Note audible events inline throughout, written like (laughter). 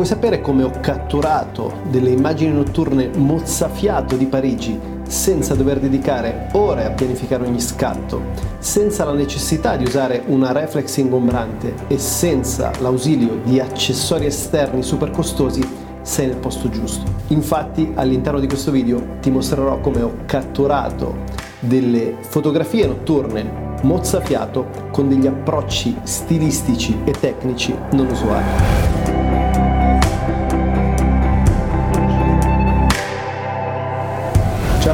Vuoi sapere come ho catturato delle immagini notturne mozzafiato di Parigi senza dover dedicare ore a pianificare ogni scatto, senza la necessità di usare una reflex ingombrante e senza l'ausilio di accessori esterni super costosi, sei nel posto giusto. Infatti all'interno di questo video ti mostrerò come ho catturato delle fotografie notturne mozzafiato con degli approcci stilistici e tecnici non usuali.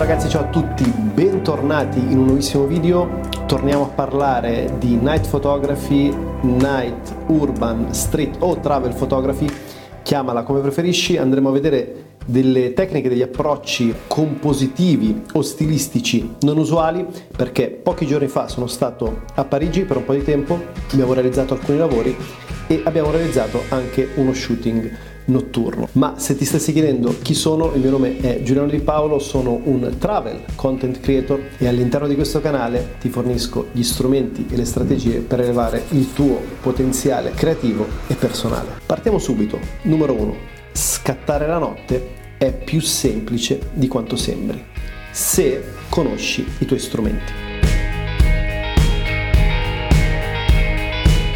Ragazzi, ciao a tutti, bentornati in un nuovissimo video. Torniamo a parlare di night photography, night, urban, street o travel photography, chiamala come preferisci. Andremo a vedere delle tecniche, degli approcci compositivi o stilistici non usuali perché pochi giorni fa sono stato a Parigi per un po' di tempo, abbiamo realizzato alcuni lavori e abbiamo realizzato anche uno shooting notturno. Ma se ti stessi chiedendo chi sono, il mio nome è Giuliano Di Paolo, sono un travel content creator e all'interno di questo canale ti fornisco gli strumenti e le strategie per elevare il tuo potenziale creativo e personale. Partiamo subito. Numero 1. Scattare la notte è più semplice di quanto sembri se conosci i tuoi strumenti.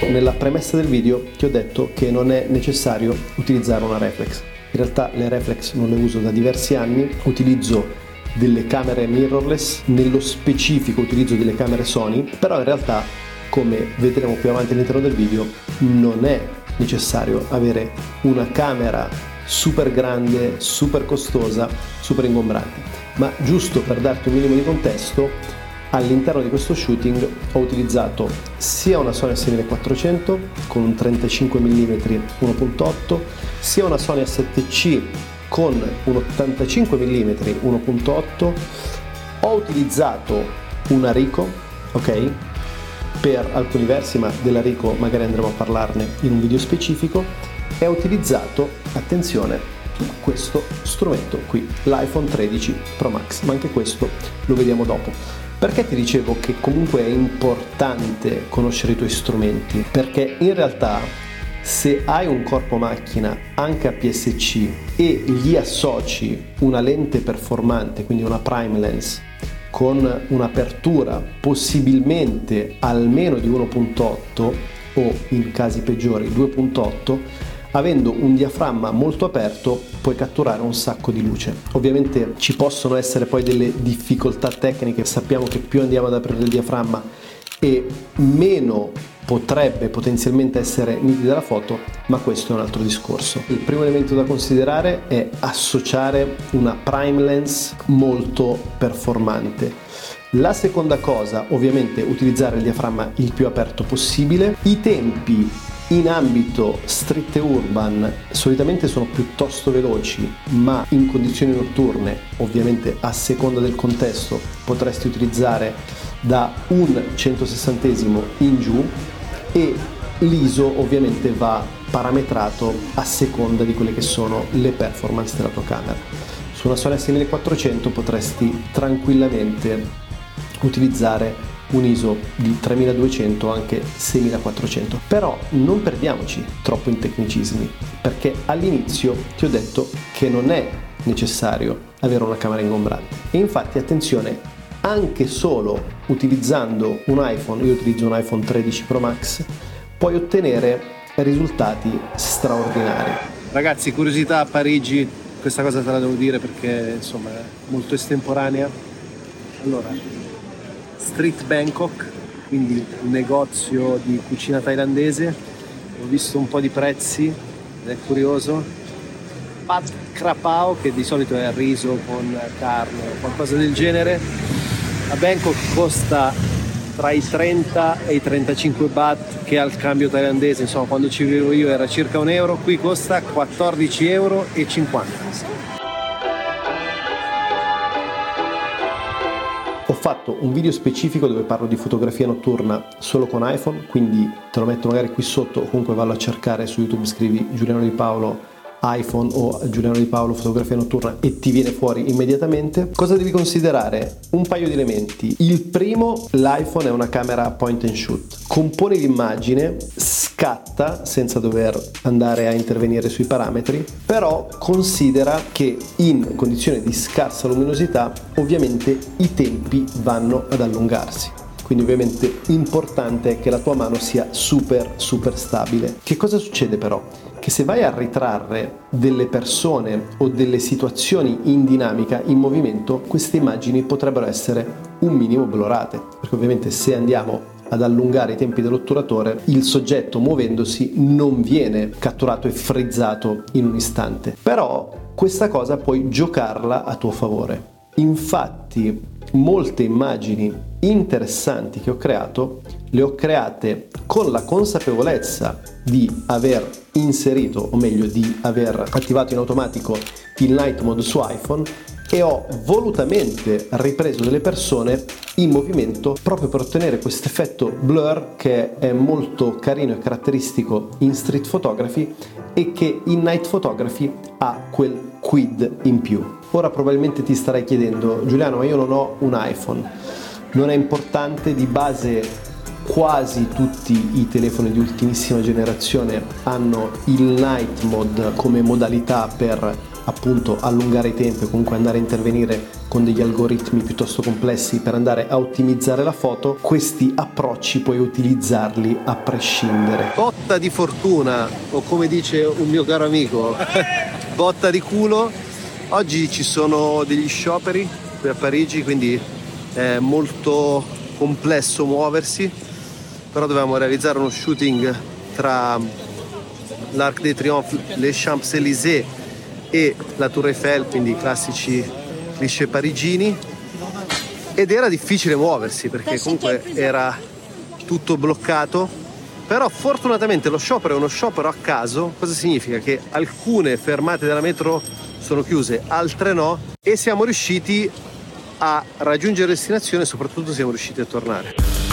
Nella premessa del video ti ho detto che non è necessario utilizzare una reflex. In realtà le reflex non le uso da diversi anni, utilizzo delle camere mirrorless, nello specifico utilizzo delle camere Sony, però in realtà come vedremo più avanti all'interno del video non è necessario avere una camera super grande, super costosa, super ingombrante, ma giusto per darti un minimo di contesto All'interno di questo shooting ho utilizzato sia una Sony A6400 con un 35 mm 1.8 sia una Sony A7C con un 85 mm 1.8 ho utilizzato una Ricoh ok? Per alcuni versi ma della Ricoh magari andremo a parlarne in un video specifico. E ho utilizzato attenzione questo strumento qui l'iPhone 13 Pro Max ma anche questo lo vediamo dopo perché ti dicevo che comunque è importante conoscere i tuoi strumenti? Perché in realtà se hai un corpo macchina anche a PSC e gli associ una lente performante, quindi una prime lens, con un'apertura possibilmente almeno di 1.8 o in casi peggiori 2.8, avendo un diaframma molto aperto puoi catturare un sacco di luce. Ovviamente ci possono essere poi delle difficoltà tecniche, sappiamo che più andiamo ad aprire il diaframma e meno potrebbe potenzialmente essere nitida la foto, ma questo è un altro discorso. Il primo elemento da considerare è associare una prime lens molto performante. La seconda cosa, ovviamente, utilizzare il diaframma il più aperto possibile. I tempi in ambito street e urban solitamente sono piuttosto veloci, ma in condizioni notturne, ovviamente a seconda del contesto, potresti utilizzare da un 160 in giù e l'ISO ovviamente va parametrato a seconda di quelle che sono le performance della tua camera. Su una Sony A6400 potresti tranquillamente utilizzare un ISO di 3200 anche 6400 però non perdiamoci troppo in tecnicismi perché all'inizio ti ho detto che non è necessario avere una camera ingombrante. E infatti attenzione anche solo utilizzando un iPhone io utilizzo un iPhone 13 Pro Max puoi ottenere risultati straordinari. Ragazzi curiosità a Parigi questa cosa te la devo dire perché insomma è molto estemporanea. Allora Street Bangkok, quindi un negozio di cucina thailandese. Ho visto un po' di prezzi ed è curioso. Pat Krapao, che di solito è riso con carne o qualcosa del genere, a Bangkok costa tra i 30 e i 35 baht che al cambio thailandese, insomma quando ci vivevo io era circa un euro, qui costa 14,50 euro. Fatto un video specifico dove parlo di fotografia notturna solo con iPhone, quindi te lo metto magari qui sotto o comunque vallo a cercare su YouTube, scrivi Giuliano Di Paolo iPhone o Giuliano Di Paolo fotografia notturna e ti viene fuori immediatamente. Cosa devi considerare? Un paio di elementi. Il primo, l'iPhone è una camera point and shoot. Compone l'immagine, scatta senza dover andare a intervenire sui parametri, però considera che in condizioni di scarsa luminosità ovviamente i tempi vanno ad allungarsi quindi ovviamente importante è che la tua mano sia super super stabile. Che cosa succede però? Che se vai a ritrarre delle persone o delle situazioni in dinamica, in movimento, queste immagini potrebbero essere un minimo blurate, perché ovviamente se andiamo ad allungare i tempi dell'otturatore, il soggetto muovendosi non viene catturato e frizzato in un istante. Però questa cosa puoi giocarla a tuo favore. Infatti molte immagini interessanti che ho creato le ho create con la consapevolezza di aver inserito, o meglio di aver attivato in automatico il night mode su iPhone e ho volutamente ripreso delle persone in movimento proprio per ottenere questo effetto blur che è molto carino e caratteristico in street photography e che in night photography ha quel quid in più. Ora probabilmente ti starai chiedendo Giuliano ma io non ho un iPhone, non è importante di base quasi tutti i telefoni di ultimissima generazione hanno il night mode come modalità per appunto allungare i tempi o comunque andare a intervenire con degli algoritmi piuttosto complessi per andare a ottimizzare la foto, questi approcci puoi utilizzarli a prescindere. Botta di fortuna o come dice un mio caro amico, (laughs) botta di culo. Oggi ci sono degli scioperi qui a Parigi, quindi è molto complesso muoversi, però dovevamo realizzare uno shooting tra l'Arc de Triomphe, les Champs-Élysées e la Tour Eiffel, quindi i classici cliché parigini. Ed era difficile muoversi perché comunque era tutto bloccato. Però fortunatamente lo sciopero è uno sciopero a caso. Cosa significa? Che alcune fermate della metro sono chiuse, altre no, e siamo riusciti a raggiungere destinazione e soprattutto siamo riusciti a tornare.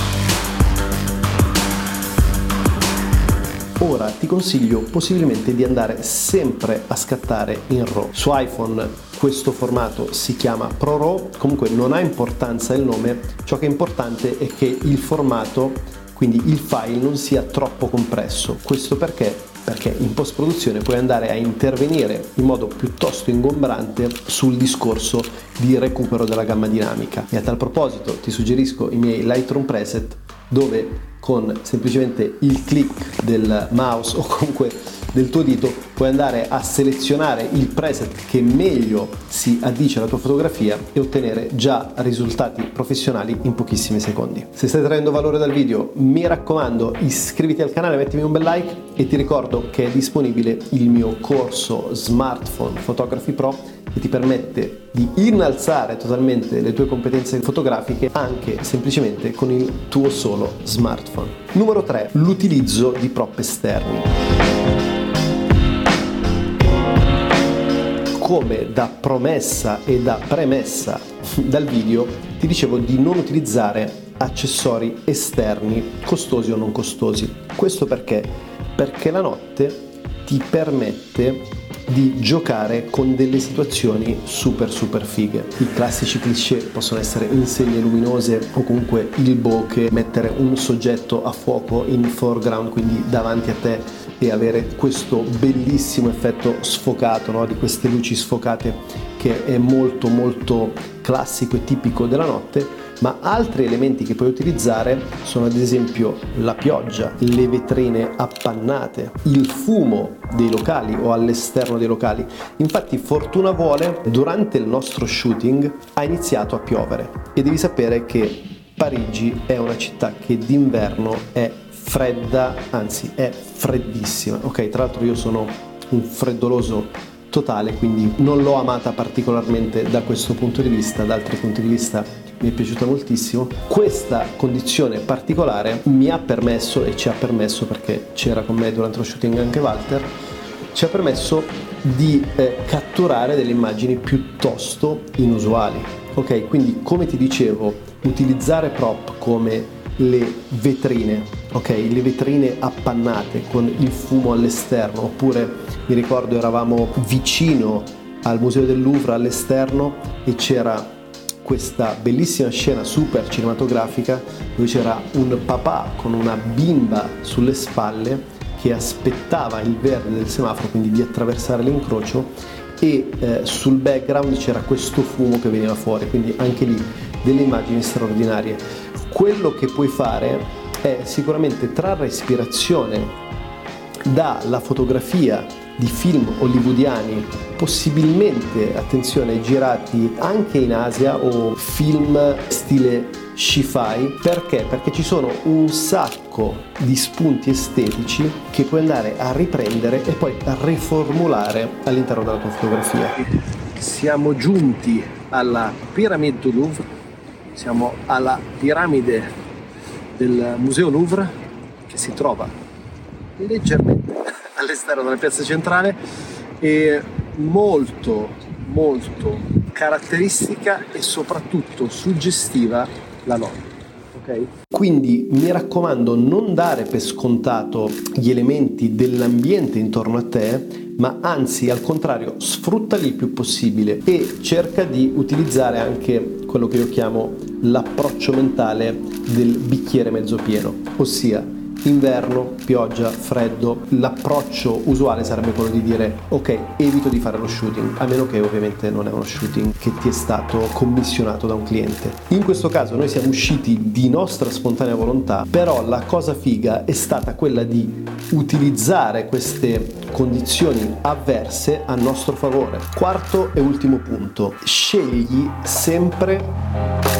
Ora ti consiglio possibilmente di andare sempre a scattare in RAW. Su iPhone questo formato si chiama ProRAW, comunque non ha importanza il nome, ciò che è importante è che il formato, quindi il file, non sia troppo compresso. Questo perché? Perché in post produzione puoi andare a intervenire in modo piuttosto ingombrante sul discorso di recupero della gamma dinamica. E a tal proposito ti suggerisco i miei Lightroom preset dove con semplicemente il click del mouse o comunque del tuo dito puoi andare a selezionare il preset che meglio si addice alla tua fotografia e ottenere già risultati professionali in pochissimi secondi. Se stai traendo valore dal video mi raccomando iscriviti al canale, mettimi un bel like e ti ricordo che è disponibile il mio corso Smartphone Photography Pro che ti permette di innalzare totalmente le tue competenze fotografiche anche semplicemente con il tuo solo smartphone. Numero 3. L'utilizzo di prop esterni. Come da promessa e da premessa dal video ti dicevo di non utilizzare accessori esterni costosi o non costosi. Questo perché? Perché la notte ti permette di giocare con delle situazioni super super fighe. I classici cliché possono essere insegne luminose o comunque il bokeh, mettere un soggetto a fuoco in foreground, quindi davanti a te e avere questo bellissimo effetto sfocato, no? di queste luci sfocate che è molto molto classico e tipico della notte ma altri elementi che puoi utilizzare sono ad esempio la pioggia, le vetrine appannate, il fumo dei locali o all'esterno dei locali. Infatti fortuna vuole, durante il nostro shooting ha iniziato a piovere e devi sapere che Parigi è una città che d'inverno è fredda, anzi è freddissima. Ok, tra l'altro io sono un freddoloso totale, quindi non l'ho amata particolarmente da questo punto di vista, da altri punti di vista mi è piaciuta moltissimo. Questa condizione particolare mi ha permesso e ci ha permesso, perché c'era con me durante lo shooting anche Walter, ci ha permesso di eh, catturare delle immagini piuttosto inusuali. Ok, quindi come ti dicevo, utilizzare prop come le vetrine, ok? Le vetrine appannate con il fumo all'esterno, oppure mi ricordo eravamo vicino al Museo del Louvre all'esterno e c'era questa bellissima scena super cinematografica dove c'era un papà con una bimba sulle spalle che aspettava il verde del semaforo, quindi di attraversare l'incrocio e eh, sul background c'era questo fumo che veniva fuori, quindi anche lì delle immagini straordinarie. Quello che puoi fare è sicuramente trarre ispirazione dalla fotografia di film hollywoodiani, possibilmente, attenzione, girati anche in Asia o film stile sci-fi perché? Perché ci sono un sacco di spunti estetici che puoi andare a riprendere e poi a riformulare all'interno della tua fotografia. Siamo giunti alla Pyramide du Louvre, siamo alla piramide del Museo Louvre che si trova leggermente (laughs) all'esterno della piazza centrale e molto molto caratteristica e soprattutto suggestiva la notte. Quindi mi raccomando non dare per scontato gli elementi dell'ambiente intorno a te, ma anzi al contrario sfruttali il più possibile e cerca di utilizzare anche quello che io chiamo l'approccio mentale del bicchiere mezzo pieno, ossia inverno, pioggia, freddo, l'approccio usuale sarebbe quello di dire ok, evito di fare lo shooting, a meno che ovviamente non è uno shooting che ti è stato commissionato da un cliente. In questo caso noi siamo usciti di nostra spontanea volontà, però la cosa figa è stata quella di utilizzare queste condizioni avverse a nostro favore. Quarto e ultimo punto, scegli sempre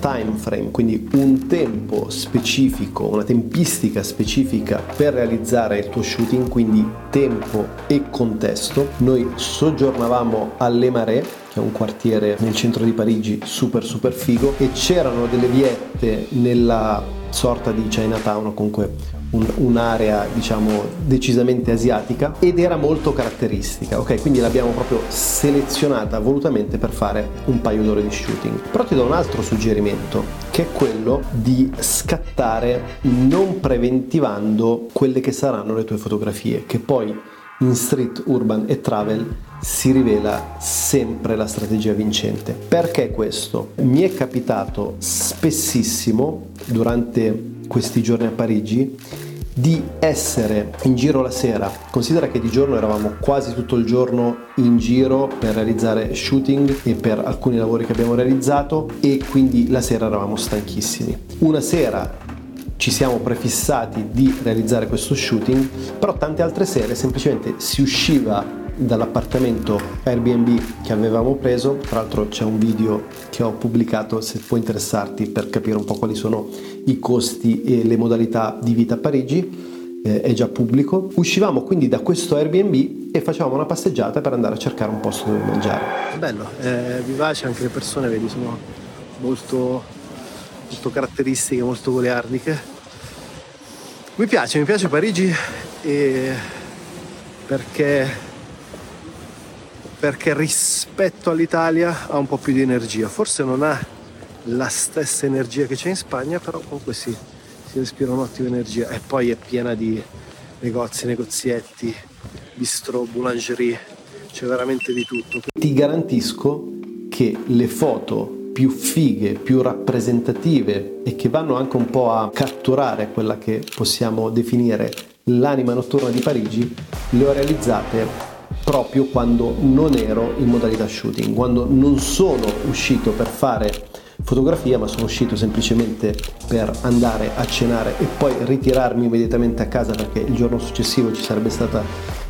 time frame, quindi un tempo specifico, una tempistica specifica per realizzare il tuo shooting, quindi tempo e contesto. Noi soggiornavamo alle Mare, che è un quartiere nel centro di Parigi super super figo e c'erano delle viette nella sorta di Chinatown comunque un, un'area diciamo decisamente asiatica ed era molto caratteristica, ok? Quindi l'abbiamo proprio selezionata volutamente per fare un paio d'ore di shooting. Però ti do un altro suggerimento che è quello di scattare non preventivando quelle che saranno le tue fotografie, che poi in street, urban e travel si rivela sempre la strategia vincente. Perché questo? Mi è capitato spessissimo durante questi giorni a Parigi di essere in giro la sera. Considera che di giorno eravamo quasi tutto il giorno in giro per realizzare shooting e per alcuni lavori che abbiamo realizzato e quindi la sera eravamo stanchissimi. Una sera ci siamo prefissati di realizzare questo shooting, però tante altre sere semplicemente si usciva dall'appartamento Airbnb che avevamo preso, tra l'altro c'è un video che ho pubblicato se può interessarti per capire un po' quali sono i costi e le modalità di vita a Parigi, eh, è già pubblico. Uscivamo quindi da questo Airbnb e facevamo una passeggiata per andare a cercare un posto dove mangiare. Bello, è vivace, anche le persone vedi sono molto, molto caratteristiche, molto goliardiche. Mi piace, mi piace Parigi perché perché rispetto all'Italia ha un po' più di energia. Forse non ha la stessa energia che c'è in Spagna, però comunque sì, si respira un'ottima energia e poi è piena di negozi, negozietti, bistro, boulangerie, c'è veramente di tutto. Ti garantisco che le foto più fighe, più rappresentative e che vanno anche un po' a catturare quella che possiamo definire l'anima notturna di Parigi, le ho realizzate proprio quando non ero in modalità shooting, quando non sono uscito per fare fotografia, ma sono uscito semplicemente per andare a cenare e poi ritirarmi immediatamente a casa perché il giorno successivo ci sarebbe stata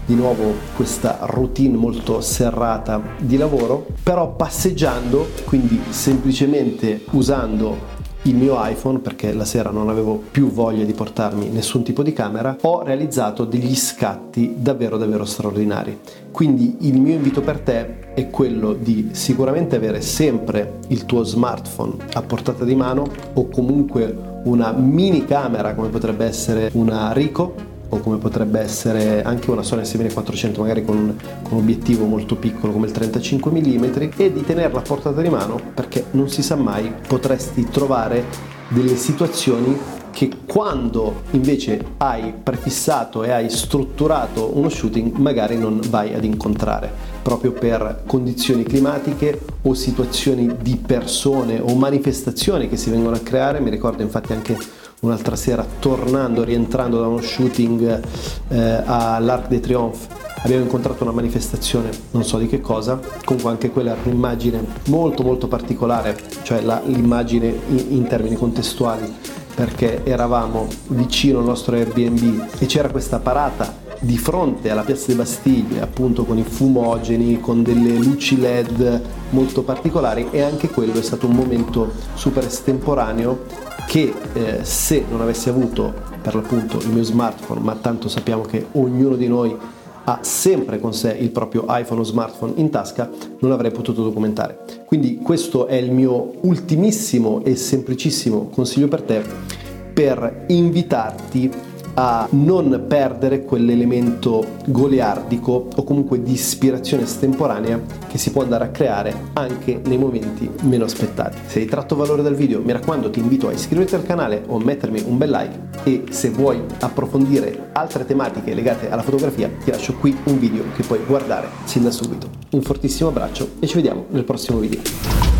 di nuovo questa routine molto serrata di lavoro, però passeggiando, quindi semplicemente usando il mio iPhone perché la sera non avevo più voglia di portarmi nessun tipo di camera, ho realizzato degli scatti davvero davvero straordinari. Quindi il mio invito per te è quello di sicuramente avere sempre il tuo smartphone a portata di mano o comunque una mini camera come potrebbe essere una Ricoh o come potrebbe essere anche una Sony A7400 magari con con un obiettivo molto piccolo come il 35 mm e di tenerla a portata di mano perché non si sa mai potresti trovare delle situazioni che quando invece hai prefissato e hai strutturato uno shooting magari non vai ad incontrare proprio per condizioni climatiche o situazioni di persone o manifestazioni che si vengono a creare. Mi ricordo infatti anche un'altra sera tornando, rientrando da uno shooting eh, all'Arc de Triomphe abbiamo incontrato una manifestazione, non so di che cosa, comunque anche quella era un'immagine molto molto particolare, cioè la, l'immagine in, in termini contestuali, perché eravamo vicino al nostro Airbnb e c'era questa parata di fronte alla piazza di Bastiglia, appunto con i fumogeni, con delle luci LED molto particolari e anche quello è stato un momento super estemporaneo che eh, se non avessi avuto per l'appunto il mio smartphone, ma tanto sappiamo che ognuno di noi ha sempre con sé il proprio iPhone o smartphone in tasca, non avrei potuto documentare. Quindi questo è il mio ultimissimo e semplicissimo consiglio per te per invitarti a non perdere quell'elemento goliardico o comunque di ispirazione estemporanea che si può andare a creare anche nei momenti meno aspettati. Se hai tratto valore dal video, mi raccomando, ti invito a iscriverti al canale o mettermi un bel like e se vuoi approfondire altre tematiche legate alla fotografia, ti lascio qui un video che puoi guardare sin da subito. Un fortissimo abbraccio e ci vediamo nel prossimo video.